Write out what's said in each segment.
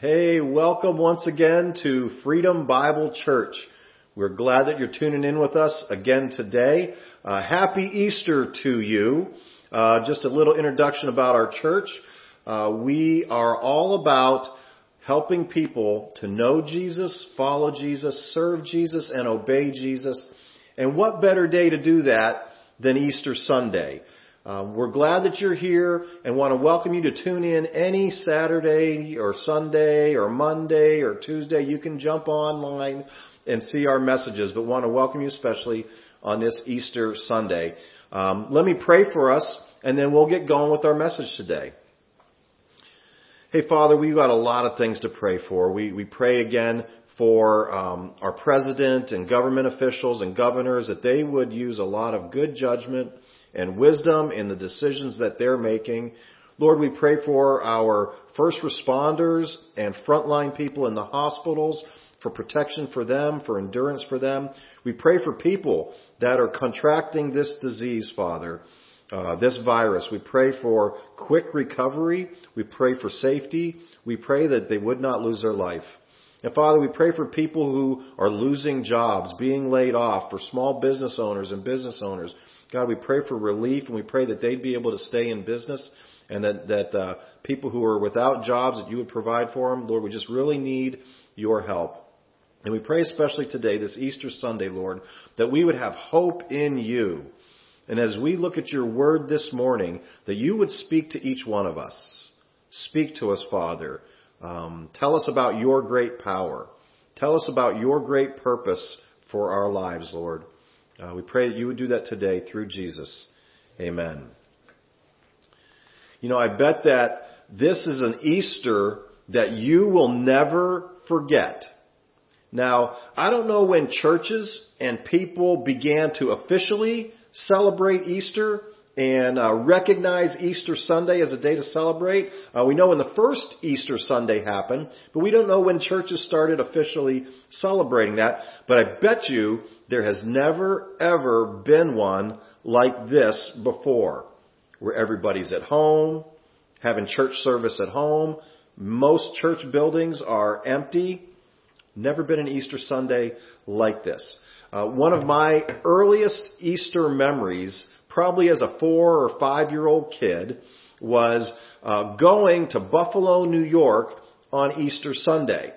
Hey, welcome once again to Freedom Bible Church. We're glad that you're tuning in with us again today. Uh, happy Easter to you. Uh, just a little introduction about our church. Uh, we are all about helping people to know Jesus, follow Jesus, serve Jesus, and obey Jesus. And what better day to do that than Easter Sunday? Um, we're glad that you're here and want to welcome you to tune in any Saturday or Sunday or Monday or Tuesday. You can jump online and see our messages, but want to welcome you especially on this Easter Sunday. Um, let me pray for us and then we'll get going with our message today. Hey Father, we've got a lot of things to pray for. We, we pray again for um, our president and government officials and governors that they would use a lot of good judgment and wisdom in the decisions that they're making. Lord, we pray for our first responders and frontline people in the hospitals for protection for them, for endurance for them. We pray for people that are contracting this disease, Father, uh, this virus. We pray for quick recovery. We pray for safety. We pray that they would not lose their life. And Father, we pray for people who are losing jobs, being laid off, for small business owners and business owners. God, we pray for relief and we pray that they'd be able to stay in business and that, that uh, people who are without jobs, that you would provide for them. Lord, we just really need your help. And we pray especially today, this Easter Sunday, Lord, that we would have hope in you. And as we look at your word this morning, that you would speak to each one of us. Speak to us, Father. Um, tell us about your great power. Tell us about your great purpose for our lives, Lord. Uh, we pray that you would do that today through Jesus. Amen. You know, I bet that this is an Easter that you will never forget. Now, I don't know when churches and people began to officially celebrate Easter and uh, recognize Easter Sunday as a day to celebrate. Uh, we know when the first Easter Sunday happened, but we don't know when churches started officially celebrating that. But I bet you there has never ever been one like this before, where everybody's at home, having church service at home. Most church buildings are empty. Never been an Easter Sunday like this. Uh, one of my earliest Easter memories probably as a four or five year old kid, was uh, going to Buffalo, New York on Easter Sunday.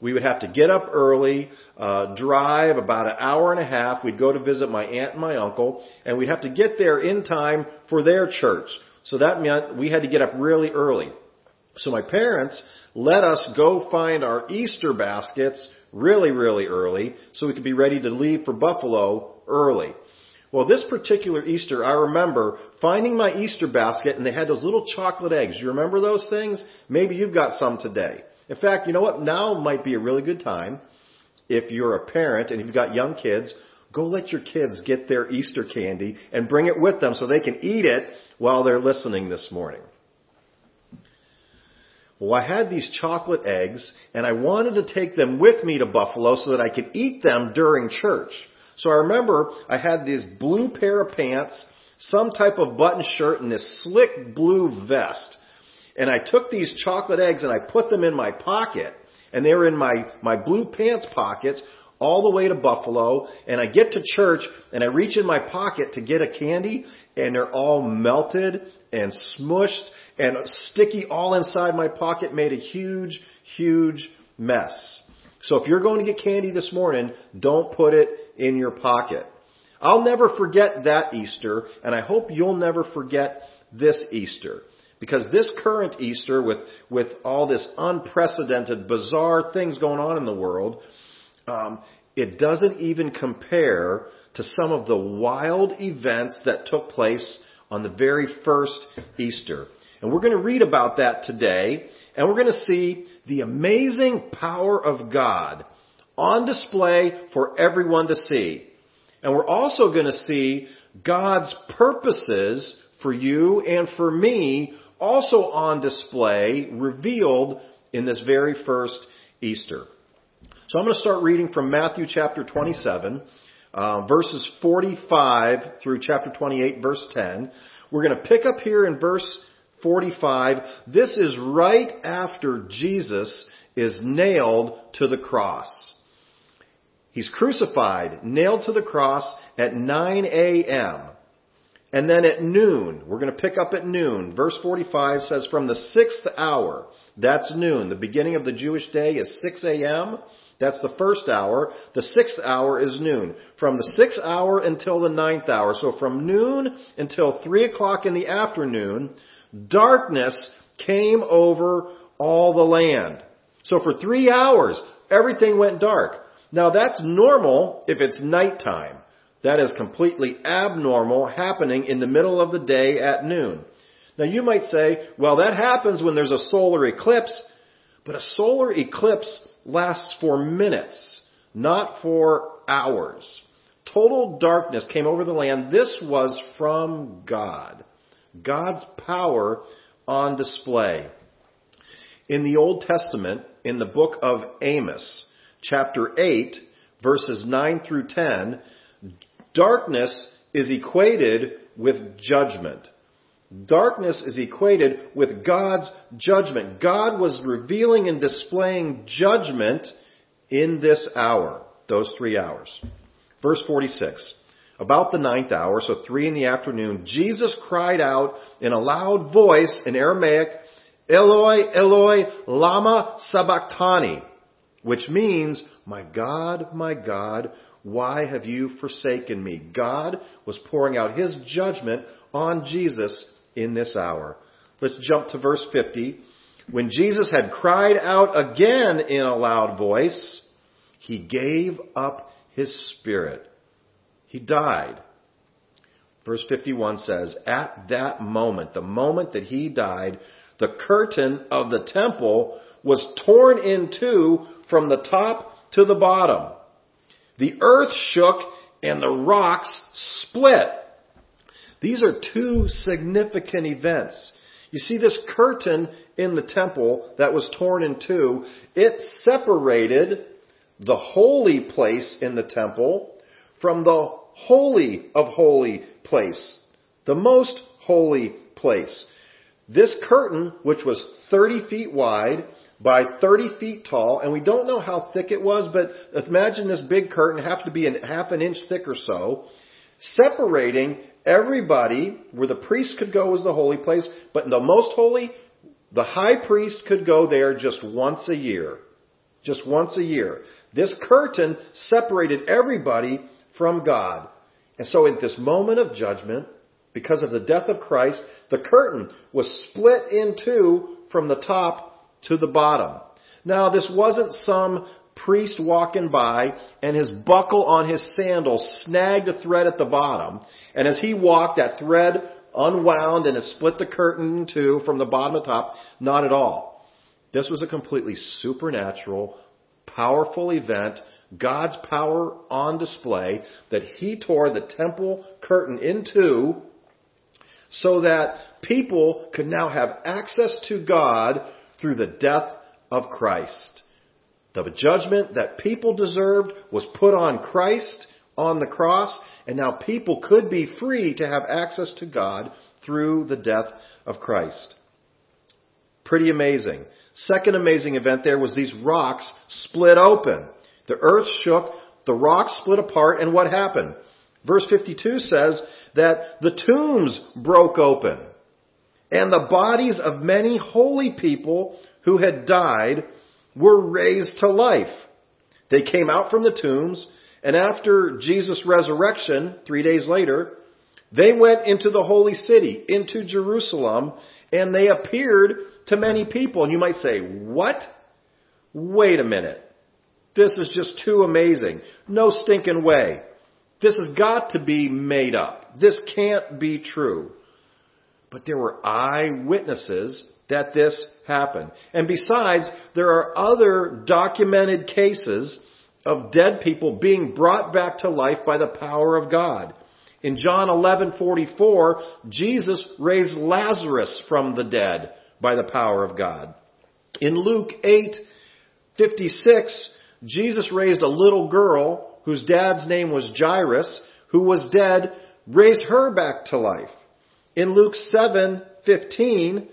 We would have to get up early, uh, drive about an hour and a half. We'd go to visit my aunt and my uncle, and we'd have to get there in time for their church. So that meant we had to get up really early. So my parents let us go find our Easter baskets really, really early so we could be ready to leave for Buffalo early. Well, this particular Easter, I remember finding my Easter basket and they had those little chocolate eggs. You remember those things? Maybe you've got some today. In fact, you know what? Now might be a really good time if you're a parent and you've got young kids, go let your kids get their Easter candy and bring it with them so they can eat it while they're listening this morning. Well, I had these chocolate eggs and I wanted to take them with me to Buffalo so that I could eat them during church. So I remember I had this blue pair of pants, some type of button shirt, and this slick blue vest. And I took these chocolate eggs and I put them in my pocket. And they were in my, my blue pants pockets all the way to Buffalo. And I get to church and I reach in my pocket to get a candy and they're all melted and smushed and sticky all inside my pocket made a huge, huge mess. So if you're going to get candy this morning, don't put it in your pocket. I'll never forget that Easter, and I hope you'll never forget this Easter. Because this current Easter, with, with all this unprecedented, bizarre things going on in the world, um, it doesn't even compare to some of the wild events that took place on the very first Easter. And we're going to read about that today, and we're going to see the amazing power of God on display for everyone to see. And we're also going to see God's purposes for you and for me also on display, revealed in this very first Easter. So I'm going to start reading from Matthew chapter 27, uh, verses 45 through chapter 28, verse 10. We're going to pick up here in verse 45. This is right after Jesus is nailed to the cross. He's crucified, nailed to the cross at 9 a.m. And then at noon, we're going to pick up at noon. Verse 45 says, from the sixth hour, that's noon. The beginning of the Jewish day is 6 a.m. That's the first hour. The sixth hour is noon. From the sixth hour until the ninth hour. So from noon until three o'clock in the afternoon, darkness came over all the land. So for three hours, everything went dark. Now that's normal if it's nighttime. That is completely abnormal happening in the middle of the day at noon. Now you might say, well that happens when there's a solar eclipse, but a solar eclipse lasts for minutes, not for hours. Total darkness came over the land. This was from God. God's power on display. In the Old Testament, in the book of Amos, chapter 8, verses 9 through 10, darkness is equated with judgment. Darkness is equated with God's judgment. God was revealing and displaying judgment in this hour, those three hours. Verse 46. About the ninth hour, so three in the afternoon, Jesus cried out in a loud voice in Aramaic, Eloi, Eloi, lama sabachthani, which means, my God, my God, why have you forsaken me? God was pouring out his judgment on Jesus in this hour. Let's jump to verse 50. When Jesus had cried out again in a loud voice, he gave up his spirit. He died. Verse 51 says, At that moment, the moment that he died, the curtain of the temple was torn in two from the top to the bottom. The earth shook and the rocks split. These are two significant events. You see this curtain in the temple that was torn in two, it separated the holy place in the temple from the holy of holy place, the most holy place. This curtain, which was 30 feet wide by 30 feet tall, and we don't know how thick it was, but imagine this big curtain happened to be a half an inch thick or so, separating everybody where the priest could go was the holy place, but in the most holy, the high priest could go there just once a year. Just once a year. This curtain separated everybody from God. And so at this moment of judgment, because of the death of Christ, the curtain was split in two from the top to the bottom. Now this wasn't some priest walking by and his buckle on his sandal snagged a thread at the bottom. And as he walked, that thread unwound and it split the curtain in two from the bottom to top. Not at all. This was a completely supernatural, powerful event God's power on display that he tore the temple curtain in two so that people could now have access to God through the death of Christ. The judgment that people deserved was put on Christ on the cross, and now people could be free to have access to God through the death of Christ. Pretty amazing. Second amazing event there was these rocks split open. The earth shook, the rocks split apart, and what happened? Verse 52 says that the tombs broke open, and the bodies of many holy people who had died were raised to life. They came out from the tombs, and after Jesus' resurrection, three days later, they went into the holy city, into Jerusalem, and they appeared to many people. And you might say, what? Wait a minute. This is just too amazing. No stinking way. This has got to be made up. This can't be true. But there were eyewitnesses that this happened. And besides, there are other documented cases of dead people being brought back to life by the power of God. In John 11:44, Jesus raised Lazarus from the dead by the power of God. In Luke 8:56, Jesus raised a little girl whose dad's name was Jairus, who was dead, raised her back to life. In Luke 7:15,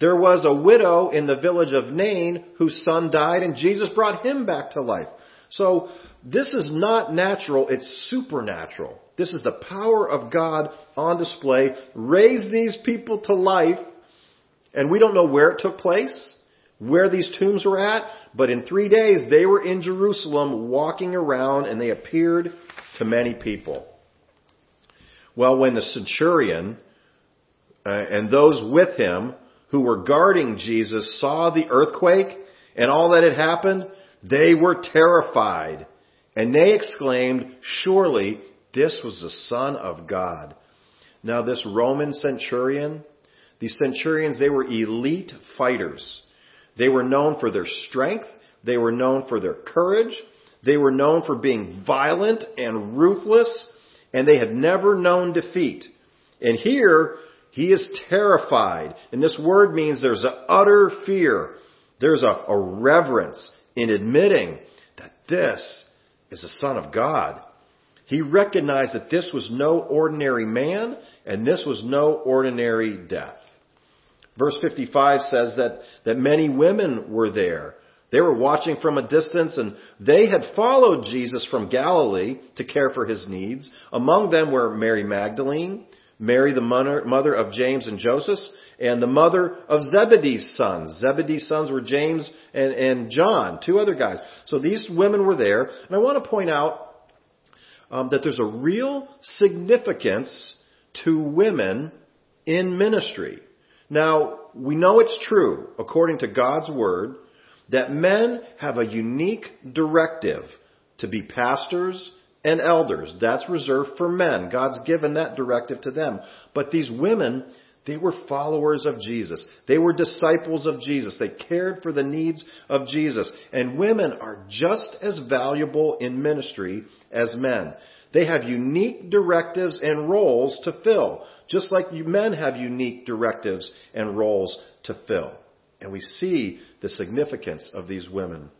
There was a widow in the village of Nain whose son died and Jesus brought him back to life. So this is not natural, it's supernatural. This is the power of God on display. Raise these people to life. And we don't know where it took place, where these tombs were at, but in three days they were in Jerusalem walking around and they appeared to many people. Well, when the centurion uh, and those with him who were guarding Jesus saw the earthquake and all that had happened, they were terrified. And they exclaimed, surely this was the Son of God. Now this Roman centurion, these centurions, they were elite fighters. They were known for their strength. They were known for their courage. They were known for being violent and ruthless. And they had never known defeat. And here, he is terrified. And this word means there's an utter fear. There's a, a reverence in admitting that this is the Son of God. He recognized that this was no ordinary man and this was no ordinary death. Verse 55 says that, that many women were there. They were watching from a distance and they had followed Jesus from Galilee to care for his needs. Among them were Mary Magdalene, Mary the mother of James and Joseph, and the mother of Zebedee's sons. Zebedee's sons were James and, and John, two other guys. So these women were there. And I want to point out um, that there's a real significance to women in ministry. Now, we know it's true, according to God's Word, that men have a unique directive to be pastors and elders. That's reserved for men. God's given that directive to them. But these women, they were followers of Jesus. They were disciples of Jesus. They cared for the needs of Jesus. And women are just as valuable in ministry as men. They have unique directives and roles to fill, just like men have unique directives and roles to fill. And we see the significance of these women.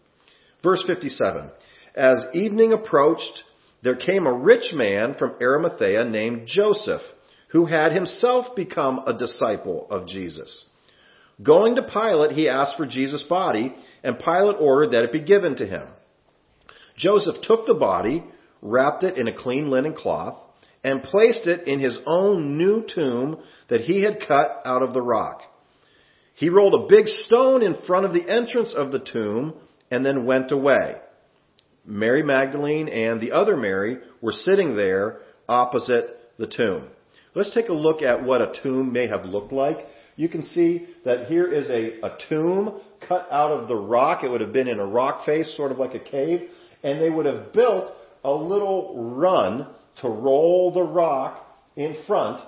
Verse 57. As evening approached, there came a rich man from Arimathea named Joseph who had himself become a disciple of Jesus. Going to Pilate, he asked for Jesus' body, and Pilate ordered that it be given to him. Joseph took the body, wrapped it in a clean linen cloth, and placed it in his own new tomb that he had cut out of the rock. He rolled a big stone in front of the entrance of the tomb and then went away. Mary Magdalene and the other Mary were sitting there opposite the tomb. Let's take a look at what a tomb may have looked like. You can see that here is a, a tomb cut out of the rock. It would have been in a rock face, sort of like a cave. And they would have built a little run to roll the rock in front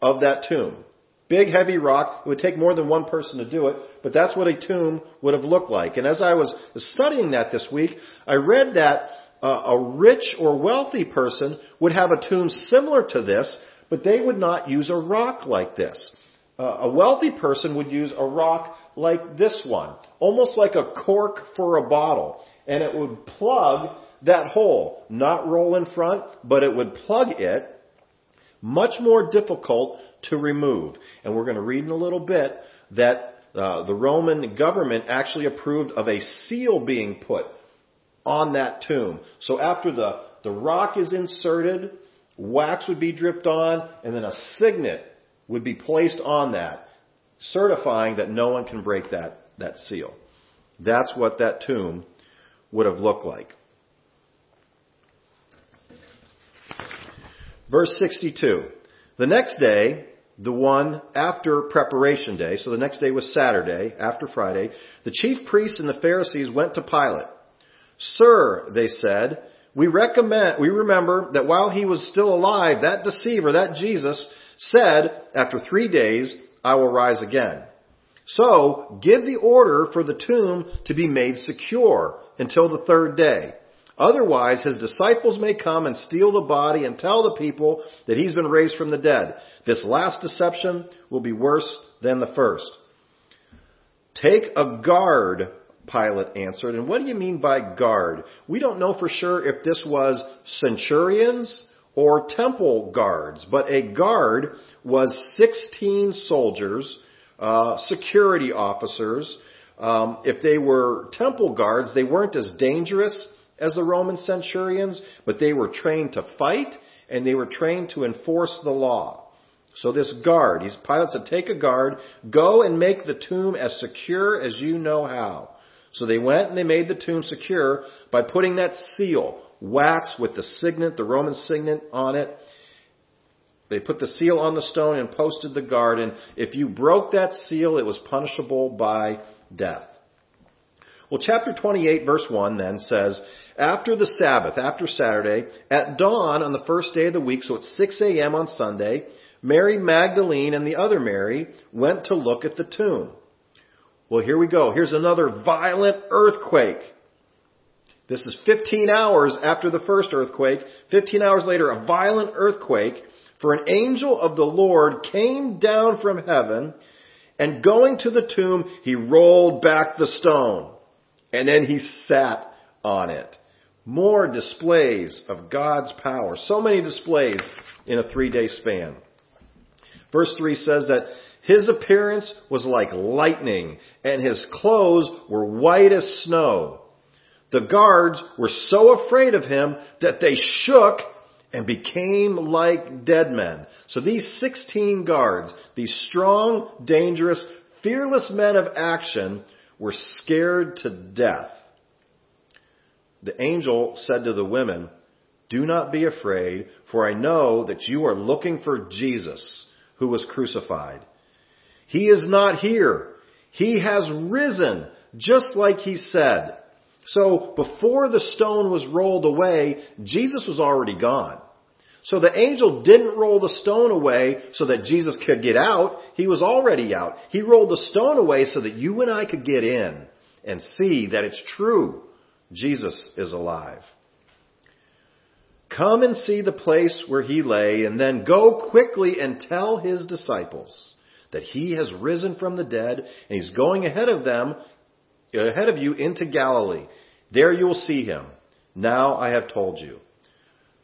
of that tomb. Big heavy rock. It would take more than one person to do it, but that's what a tomb would have looked like. And as I was studying that this week, I read that uh, a rich or wealthy person would have a tomb similar to this, but they would not use a rock like this. Uh, a wealthy person would use a rock like this one, almost like a cork for a bottle, and it would plug that hole, not roll in front, but it would plug it. Much more difficult to remove. And we're going to read in a little bit that uh, the Roman government actually approved of a seal being put on that tomb. So after the, the rock is inserted, wax would be dripped on, and then a signet would be placed on that, certifying that no one can break that, that seal. That's what that tomb would have looked like. Verse 62. The next day, the one after preparation day, so the next day was Saturday, after Friday, the chief priests and the Pharisees went to Pilate. Sir, they said, we recommend, we remember that while he was still alive, that deceiver, that Jesus, said, after three days, I will rise again. So, give the order for the tomb to be made secure until the third day. Otherwise, his disciples may come and steal the body and tell the people that he's been raised from the dead. This last deception will be worse than the first. Take a guard Pilate answered. And what do you mean by guard? We don't know for sure if this was centurions or temple guards, but a guard was 16 soldiers uh, security officers. Um, if they were temple guards, they weren't as dangerous as the Roman centurions, but they were trained to fight and they were trained to enforce the law. So this guard, he's Pilate said, take a guard, go and make the tomb as secure as you know how. So they went and they made the tomb secure by putting that seal, wax with the signet, the Roman signet on it. They put the seal on the stone and posted the guard, and if you broke that seal, it was punishable by death. Well, chapter 28 verse 1 then says, after the Sabbath, after Saturday, at dawn on the first day of the week, so it's 6 a.m. on Sunday, Mary Magdalene and the other Mary went to look at the tomb. Well, here we go. Here's another violent earthquake. This is 15 hours after the first earthquake. 15 hours later, a violent earthquake. For an angel of the Lord came down from heaven and going to the tomb, he rolled back the stone and then he sat on it. More displays of God's power. So many displays in a three day span. Verse 3 says that his appearance was like lightning and his clothes were white as snow. The guards were so afraid of him that they shook and became like dead men. So these 16 guards, these strong, dangerous, fearless men of action were scared to death. The angel said to the women, Do not be afraid, for I know that you are looking for Jesus who was crucified. He is not here. He has risen, just like he said. So before the stone was rolled away, Jesus was already gone. So the angel didn't roll the stone away so that Jesus could get out. He was already out. He rolled the stone away so that you and I could get in and see that it's true. Jesus is alive. Come and see the place where he lay, and then go quickly and tell his disciples that he has risen from the dead, and he's going ahead of them, ahead of you into Galilee. There you will see him. Now I have told you.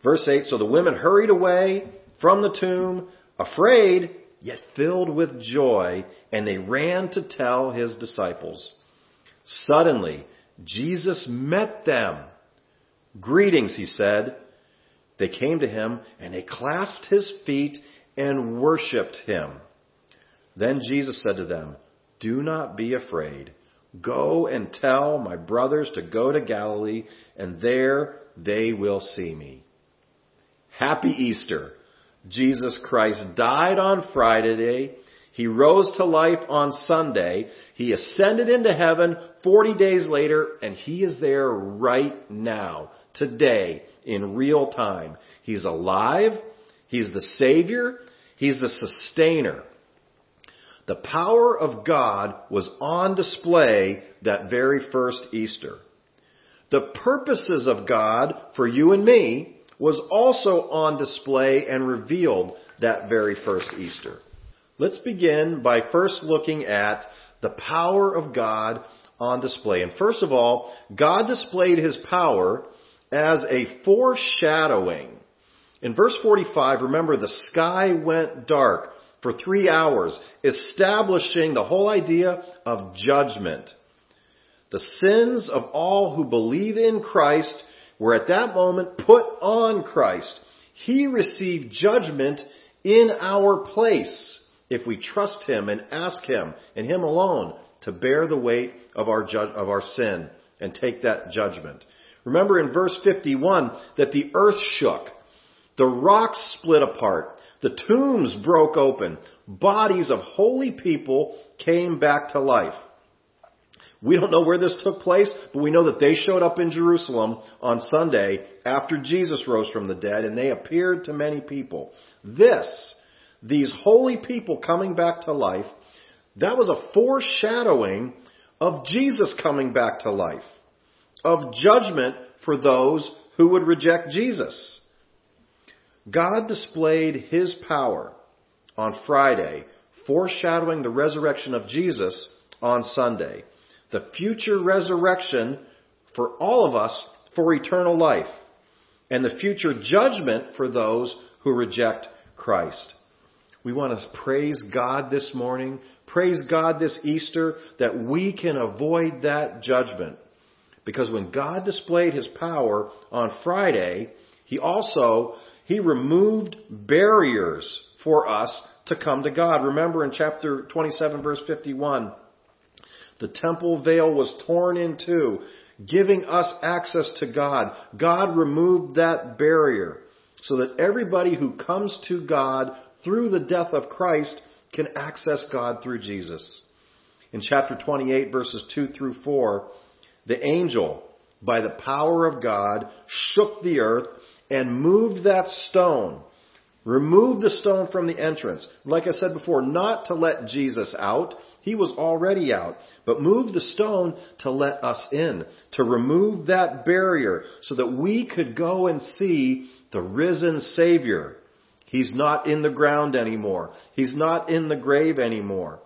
Verse 8, so the women hurried away from the tomb, afraid, yet filled with joy, and they ran to tell his disciples. Suddenly, Jesus met them. Greetings, he said. They came to him and they clasped his feet and worshiped him. Then Jesus said to them, Do not be afraid. Go and tell my brothers to go to Galilee, and there they will see me. Happy Easter. Jesus Christ died on Friday. He rose to life on Sunday. He ascended into heaven 40 days later, and He is there right now, today, in real time. He's alive. He's the Savior. He's the sustainer. The power of God was on display that very first Easter. The purposes of God for you and me was also on display and revealed that very first Easter. Let's begin by first looking at the power of God on display. And first of all, God displayed his power as a foreshadowing. In verse 45, remember the sky went dark for three hours, establishing the whole idea of judgment. The sins of all who believe in Christ were at that moment put on Christ. He received judgment in our place if we trust Him and ask Him and Him alone to bear the weight of our, ju- of our sin and take that judgment. Remember in verse 51 that the earth shook, the rocks split apart, the tombs broke open, bodies of holy people came back to life. We don't know where this took place, but we know that they showed up in Jerusalem on Sunday after Jesus rose from the dead and they appeared to many people. This, these holy people coming back to life, that was a foreshadowing of Jesus coming back to life, of judgment for those who would reject Jesus. God displayed His power on Friday, foreshadowing the resurrection of Jesus on Sunday. The future resurrection for all of us for eternal life, and the future judgment for those who reject Christ. We want to praise God this morning, praise God this Easter that we can avoid that judgment. Because when God displayed his power on Friday, he also, he removed barriers for us to come to God. Remember in chapter 27 verse 51, the temple veil was torn in two, giving us access to God. God removed that barrier so that everybody who comes to God through the death of Christ can access God through Jesus. In chapter 28 verses 2 through 4, the angel, by the power of God, shook the earth and moved that stone. Removed the stone from the entrance. Like I said before, not to let Jesus out. He was already out. But moved the stone to let us in. To remove that barrier so that we could go and see the risen Savior. He's not in the ground anymore. He's not in the grave anymore.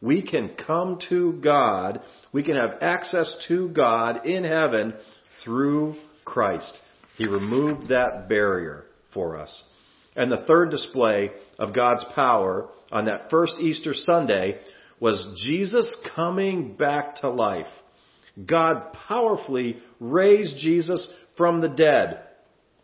We can come to God. We can have access to God in heaven through Christ. He removed that barrier for us. And the third display of God's power on that first Easter Sunday was Jesus coming back to life. God powerfully raised Jesus from the dead.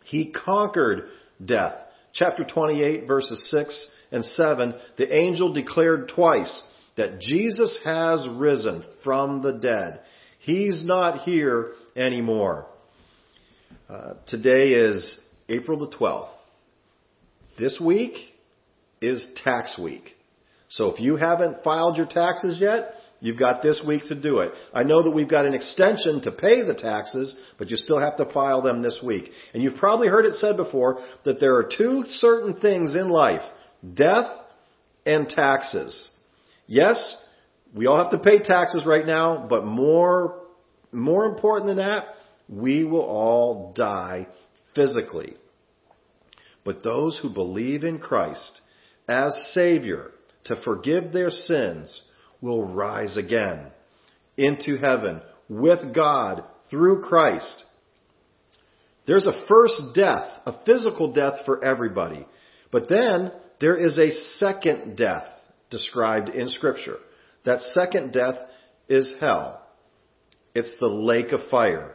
He conquered death. Chapter 28 verses 6 and 7, the angel declared twice that Jesus has risen from the dead. He's not here anymore. Uh, today is April the 12th. This week is tax week. So if you haven't filed your taxes yet, you've got this week to do it. I know that we've got an extension to pay the taxes, but you still have to file them this week. And you've probably heard it said before that there are two certain things in life. Death and taxes. Yes, we all have to pay taxes right now, but more, more important than that, we will all die physically. But those who believe in Christ as Savior to forgive their sins will rise again into heaven with God through Christ. There's a first death, a physical death for everybody. But then there is a second death described in Scripture. That second death is hell. It's the lake of fire.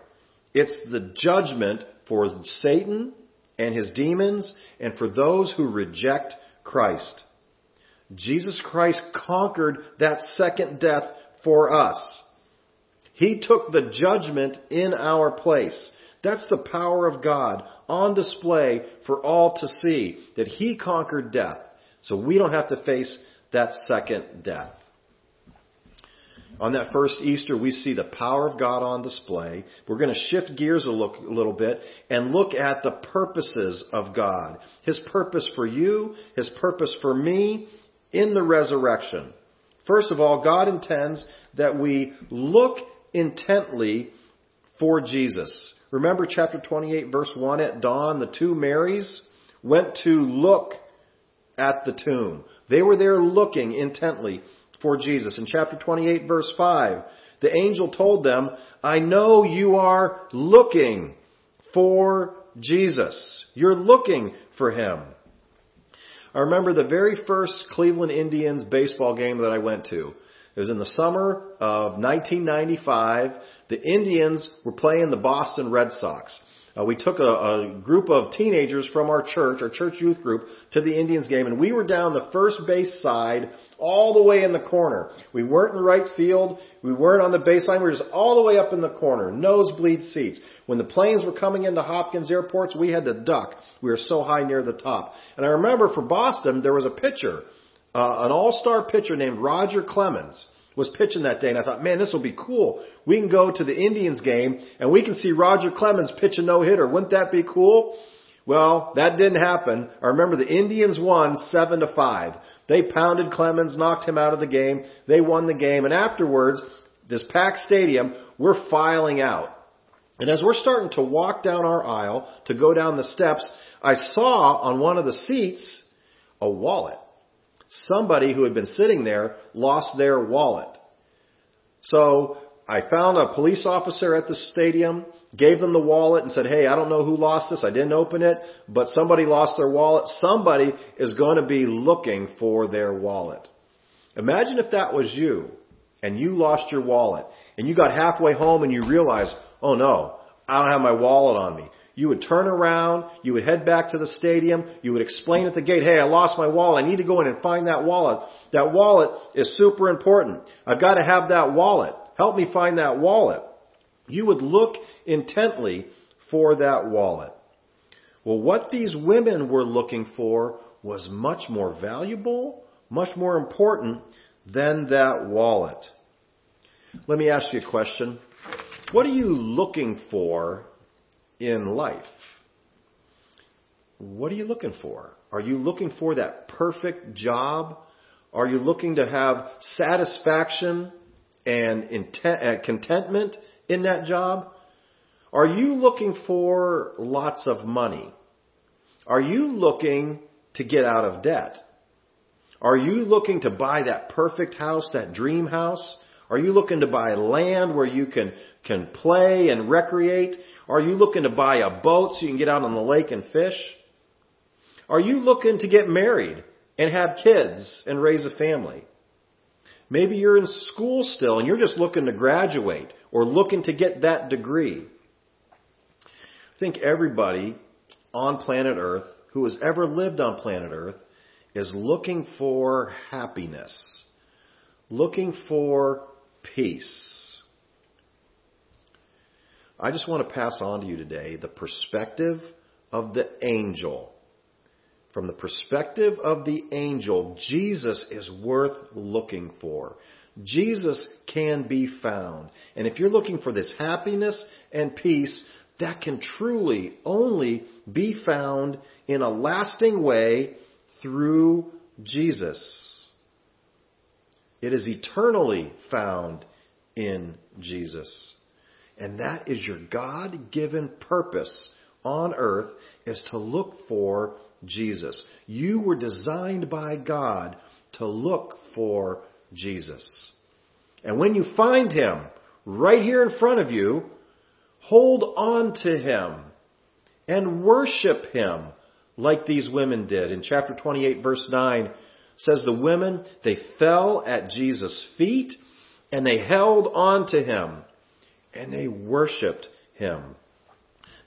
It's the judgment for Satan and his demons and for those who reject Christ. Jesus Christ conquered that second death for us. He took the judgment in our place. That's the power of God on display for all to see that He conquered death. So we don't have to face that second death. On that first Easter, we see the power of God on display. We're going to shift gears a, look, a little bit and look at the purposes of God. His purpose for you, His purpose for me in the resurrection. First of all, God intends that we look intently for Jesus. Remember chapter 28 verse 1 at dawn, the two Marys went to look at the tomb. They were there looking intently for Jesus. In chapter 28 verse 5, the angel told them, I know you are looking for Jesus. You're looking for him. I remember the very first Cleveland Indians baseball game that I went to. It was in the summer of 1995. The Indians were playing the Boston Red Sox. Uh, we took a, a group of teenagers from our church, our church youth group, to the Indians game, and we were down the first base side all the way in the corner. We weren't in right field. We weren't on the baseline. We were just all the way up in the corner, nosebleed seats. When the planes were coming into Hopkins airports, we had to duck. We were so high near the top. And I remember for Boston, there was a pitcher, uh, an all-star pitcher named Roger Clemens was pitching that day and I thought, man, this will be cool. We can go to the Indians game and we can see Roger Clemens pitch a no-hitter. Wouldn't that be cool? Well, that didn't happen. I remember the Indians won seven to five. They pounded Clemens, knocked him out of the game. They won the game. And afterwards, this packed stadium, we're filing out. And as we're starting to walk down our aisle to go down the steps, I saw on one of the seats a wallet. Somebody who had been sitting there lost their wallet. So I found a police officer at the stadium, gave them the wallet and said, hey, I don't know who lost this. I didn't open it, but somebody lost their wallet. Somebody is going to be looking for their wallet. Imagine if that was you and you lost your wallet and you got halfway home and you realized, oh no, I don't have my wallet on me. You would turn around, you would head back to the stadium, you would explain at the gate, hey, I lost my wallet, I need to go in and find that wallet. That wallet is super important. I've got to have that wallet. Help me find that wallet. You would look intently for that wallet. Well, what these women were looking for was much more valuable, much more important than that wallet. Let me ask you a question. What are you looking for in life. What are you looking for? Are you looking for that perfect job? Are you looking to have satisfaction and intent, uh, contentment in that job? Are you looking for lots of money? Are you looking to get out of debt? Are you looking to buy that perfect house, that dream house? Are you looking to buy land where you can, can play and recreate? Are you looking to buy a boat so you can get out on the lake and fish? Are you looking to get married and have kids and raise a family? Maybe you're in school still and you're just looking to graduate or looking to get that degree. I think everybody on planet Earth who has ever lived on planet Earth is looking for happiness, looking for peace. I just want to pass on to you today the perspective of the angel. From the perspective of the angel, Jesus is worth looking for. Jesus can be found. And if you're looking for this happiness and peace, that can truly only be found in a lasting way through Jesus. It is eternally found in Jesus. And that is your God given purpose on earth is to look for Jesus. You were designed by God to look for Jesus. And when you find Him right here in front of you, hold on to Him and worship Him like these women did. In chapter 28 verse 9 says the women, they fell at Jesus' feet and they held on to Him and they worshiped him.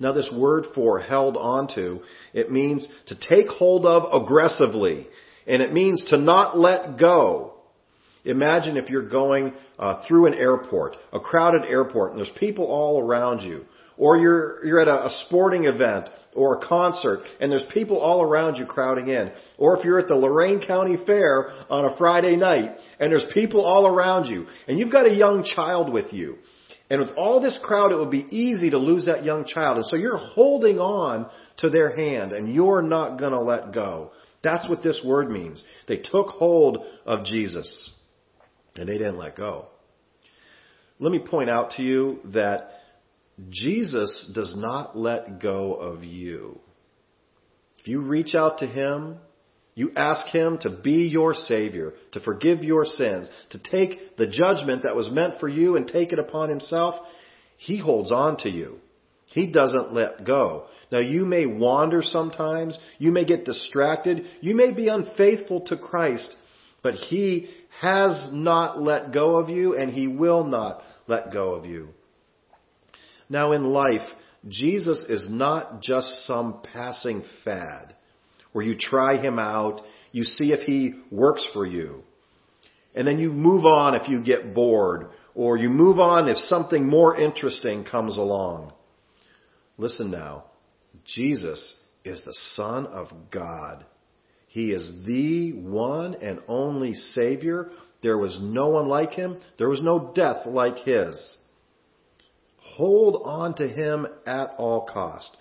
Now this word for held onto, it means to take hold of aggressively, and it means to not let go. Imagine if you're going uh, through an airport, a crowded airport, and there's people all around you, or you're you're at a, a sporting event or a concert, and there's people all around you crowding in, or if you're at the Lorain County Fair on a Friday night, and there's people all around you, and you've got a young child with you, and with all this crowd, it would be easy to lose that young child. And so you're holding on to their hand and you're not going to let go. That's what this word means. They took hold of Jesus and they didn't let go. Let me point out to you that Jesus does not let go of you. If you reach out to Him, you ask Him to be your Savior, to forgive your sins, to take the judgment that was meant for you and take it upon Himself. He holds on to you. He doesn't let go. Now you may wander sometimes. You may get distracted. You may be unfaithful to Christ, but He has not let go of you and He will not let go of you. Now in life, Jesus is not just some passing fad where you try him out, you see if he works for you. And then you move on if you get bored, or you move on if something more interesting comes along. Listen now. Jesus is the Son of God. He is the one and only Savior. There was no one like him. There was no death like his. Hold on to him at all cost.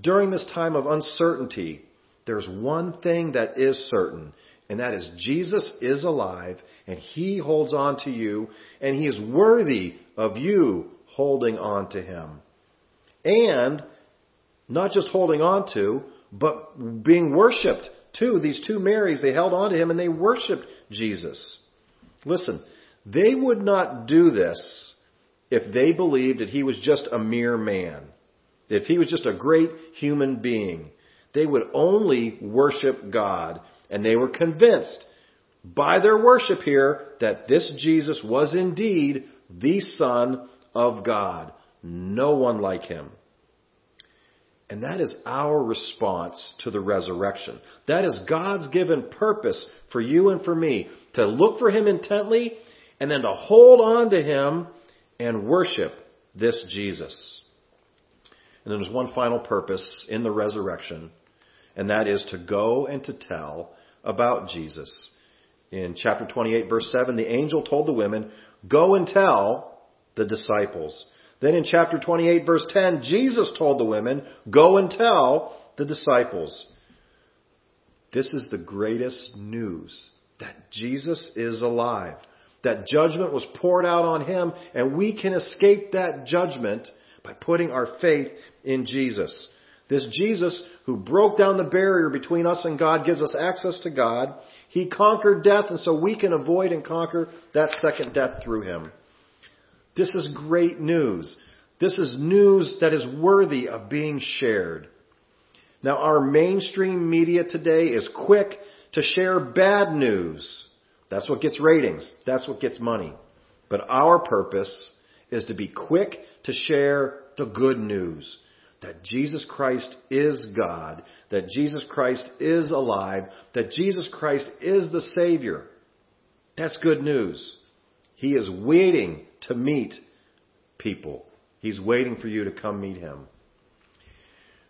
During this time of uncertainty, there's one thing that is certain, and that is Jesus is alive, and He holds on to you, and He is worthy of you holding on to Him. And not just holding on to, but being worshiped too. These two Marys, they held on to Him and they worshiped Jesus. Listen, they would not do this if they believed that he was just a mere man, if he was just a great human being. They would only worship God, and they were convinced by their worship here that this Jesus was indeed the Son of God. No one like him. And that is our response to the resurrection. That is God's given purpose for you and for me to look for Him intently and then to hold on to Him and worship this Jesus. And then there's one final purpose in the resurrection, and that is to go and to tell about Jesus. In chapter 28 verse 7, the angel told the women, go and tell the disciples. Then in chapter 28 verse 10, Jesus told the women, go and tell the disciples. This is the greatest news that Jesus is alive. That judgment was poured out on him and we can escape that judgment by putting our faith in Jesus. This Jesus who broke down the barrier between us and God gives us access to God. He conquered death and so we can avoid and conquer that second death through him. This is great news. This is news that is worthy of being shared. Now, our mainstream media today is quick to share bad news. That's what gets ratings. That's what gets money. But our purpose is to be quick to share the good news that Jesus Christ is God, that Jesus Christ is alive, that Jesus Christ is the Savior. That's good news. He is waiting to meet people. He's waiting for you to come meet him.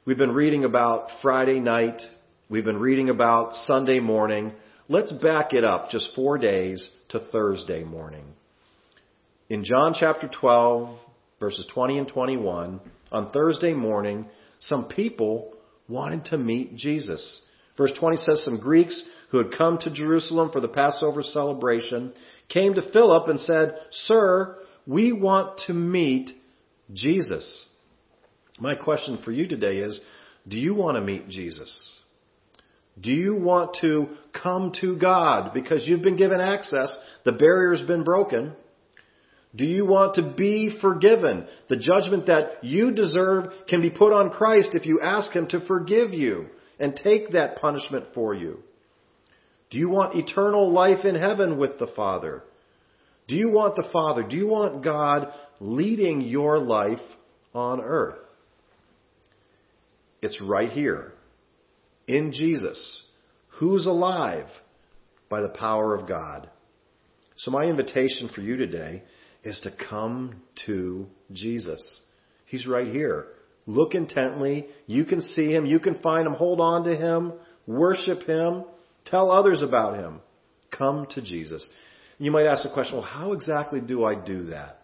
We've been reading about Friday night. We've been reading about Sunday morning. Let's back it up just four days to Thursday morning. In John chapter 12, verses 20 and 21, on Thursday morning, some people wanted to meet Jesus. Verse 20 says some Greeks who had come to Jerusalem for the Passover celebration came to Philip and said, Sir, we want to meet Jesus. My question for you today is, do you want to meet Jesus? Do you want to come to God because you've been given access? The barrier's been broken. Do you want to be forgiven? The judgment that you deserve can be put on Christ if you ask Him to forgive you and take that punishment for you. Do you want eternal life in heaven with the Father? Do you want the Father? Do you want God leading your life on earth? It's right here in Jesus, who's alive by the power of God. So my invitation for you today is to come to Jesus. He's right here. Look intently. You can see him. You can find him. Hold on to him. Worship him. Tell others about him. Come to Jesus. You might ask the question, well, how exactly do I do that?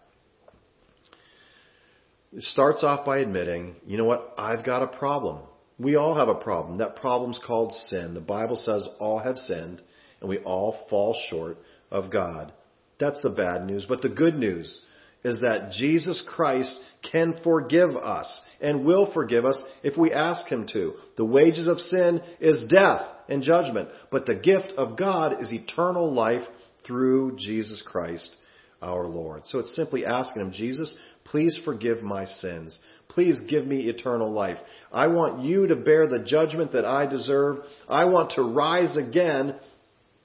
It starts off by admitting, you know what? I've got a problem. We all have a problem. That problem's called sin. The Bible says all have sinned and we all fall short of God. That's the bad news. But the good news is that Jesus Christ can forgive us and will forgive us if we ask Him to. The wages of sin is death and judgment, but the gift of God is eternal life through Jesus Christ our Lord. So it's simply asking Him, Jesus, please forgive my sins. Please give me eternal life. I want you to bear the judgment that I deserve. I want to rise again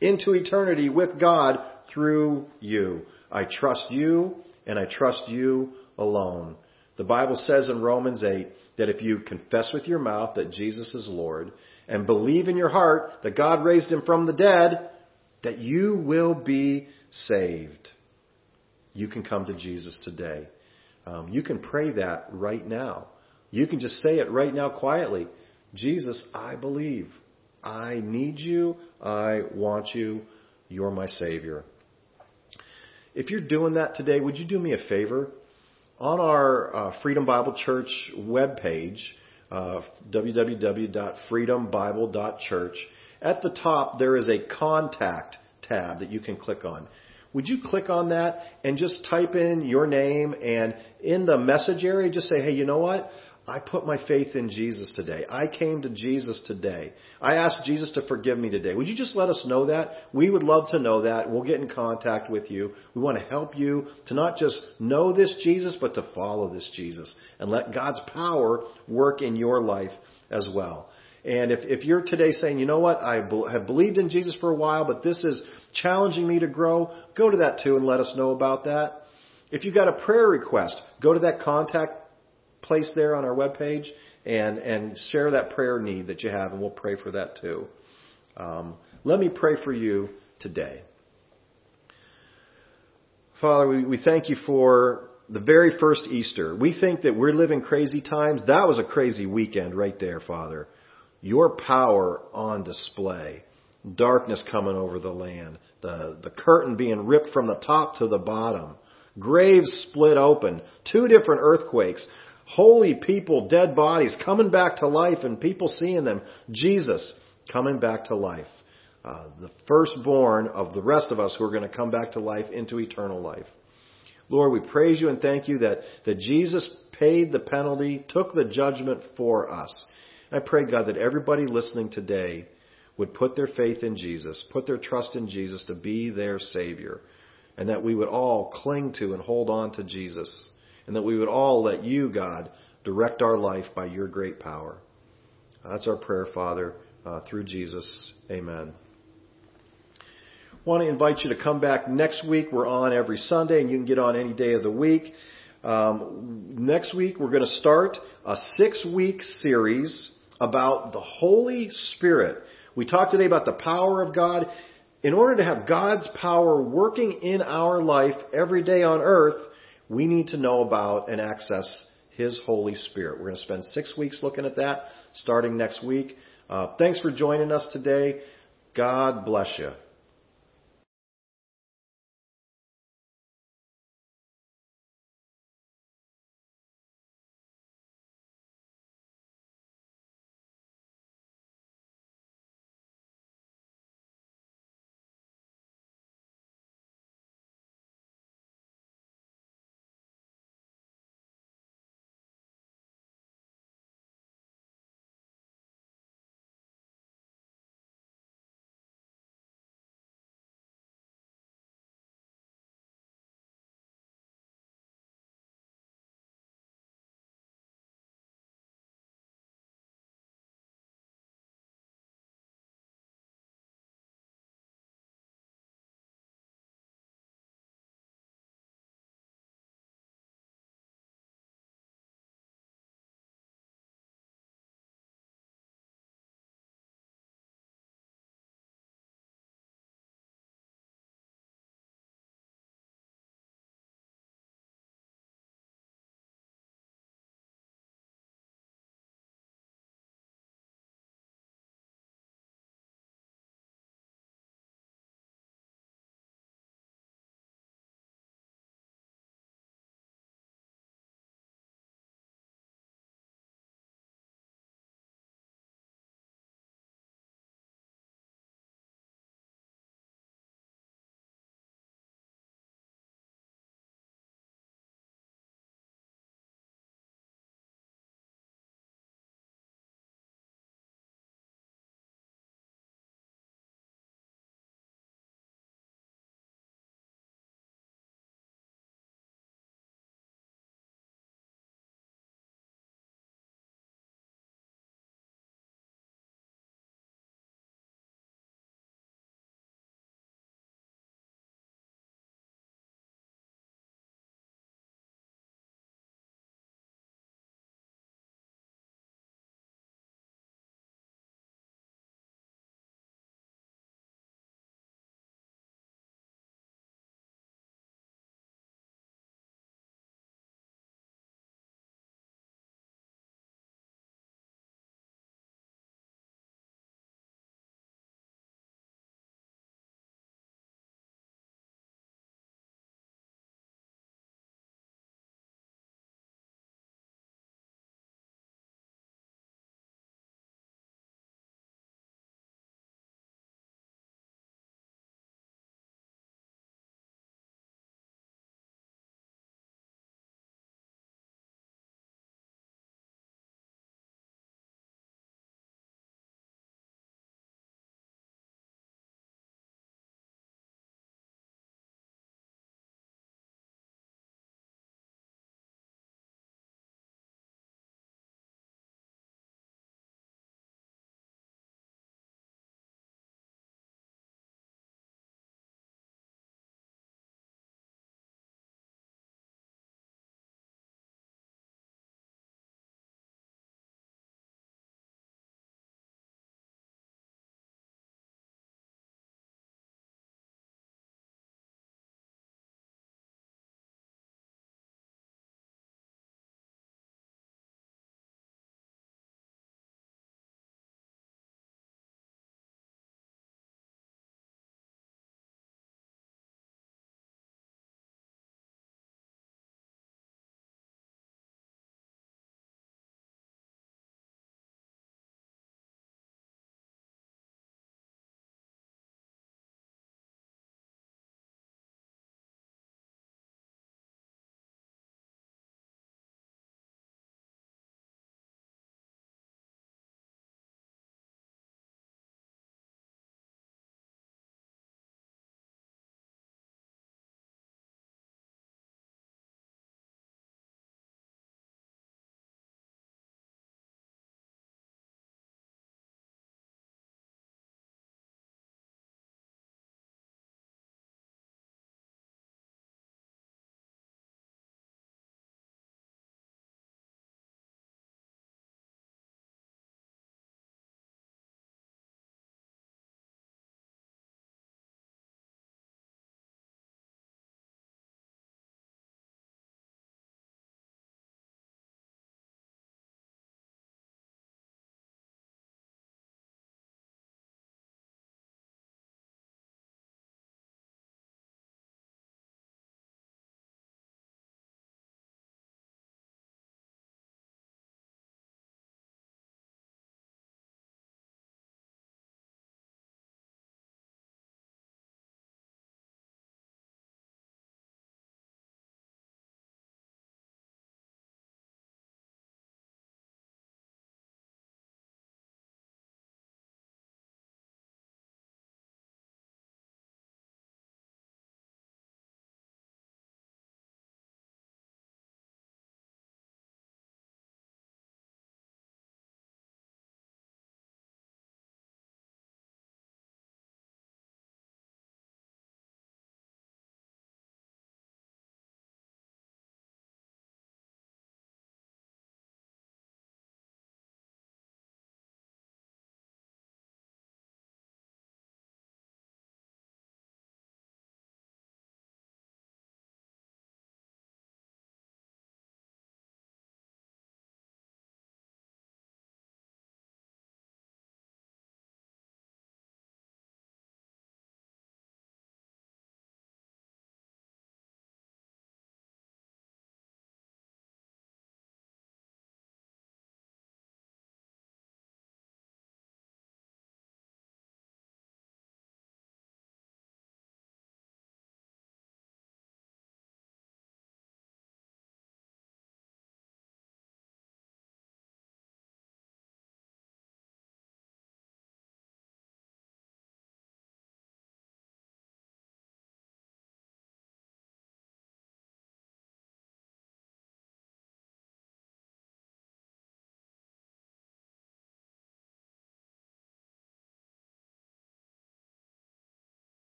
into eternity with God through you. I trust you and I trust you alone. The Bible says in Romans 8 that if you confess with your mouth that Jesus is Lord and believe in your heart that God raised him from the dead, that you will be saved. You can come to Jesus today. Um, you can pray that right now. You can just say it right now quietly. Jesus, I believe. I need you. I want you. You're my Savior. If you're doing that today, would you do me a favor? On our uh, Freedom Bible Church webpage, uh, www.freedombible.church, at the top, there is a contact tab that you can click on. Would you click on that and just type in your name and in the message area, just say, hey, you know what? I put my faith in Jesus today. I came to Jesus today. I asked Jesus to forgive me today. Would you just let us know that? We would love to know that. We'll get in contact with you. We want to help you to not just know this Jesus, but to follow this Jesus and let God's power work in your life as well. And if, if you're today saying, you know what, I have believed in Jesus for a while, but this is challenging me to grow, go to that too and let us know about that. If you've got a prayer request, go to that contact place there on our webpage and, and share that prayer need that you have, and we'll pray for that too. Um, let me pray for you today. Father, we, we thank you for the very first Easter. We think that we're living crazy times. That was a crazy weekend right there, Father. Your power on display. Darkness coming over the land. The, the curtain being ripped from the top to the bottom. Graves split open. Two different earthquakes holy people, dead bodies coming back to life and people seeing them. Jesus coming back to life. Uh, the firstborn of the rest of us who are going to come back to life into eternal life. Lord, we praise you and thank you that, that Jesus paid the penalty, took the judgment for us. I pray, God, that everybody listening today would put their faith in Jesus, put their trust in Jesus to be their Savior, and that we would all cling to and hold on to Jesus and that we would all let you, God, direct our life by your great power. That's our prayer, Father, uh, through Jesus. Amen. I want to invite you to come back next week. We're on every Sunday, and you can get on any day of the week. Um, next week, we're going to start a six week series about the Holy Spirit. We talked today about the power of God. In order to have God's power working in our life every day on earth, we need to know about and access His Holy Spirit. We're going to spend six weeks looking at that starting next week. Uh, thanks for joining us today. God bless you.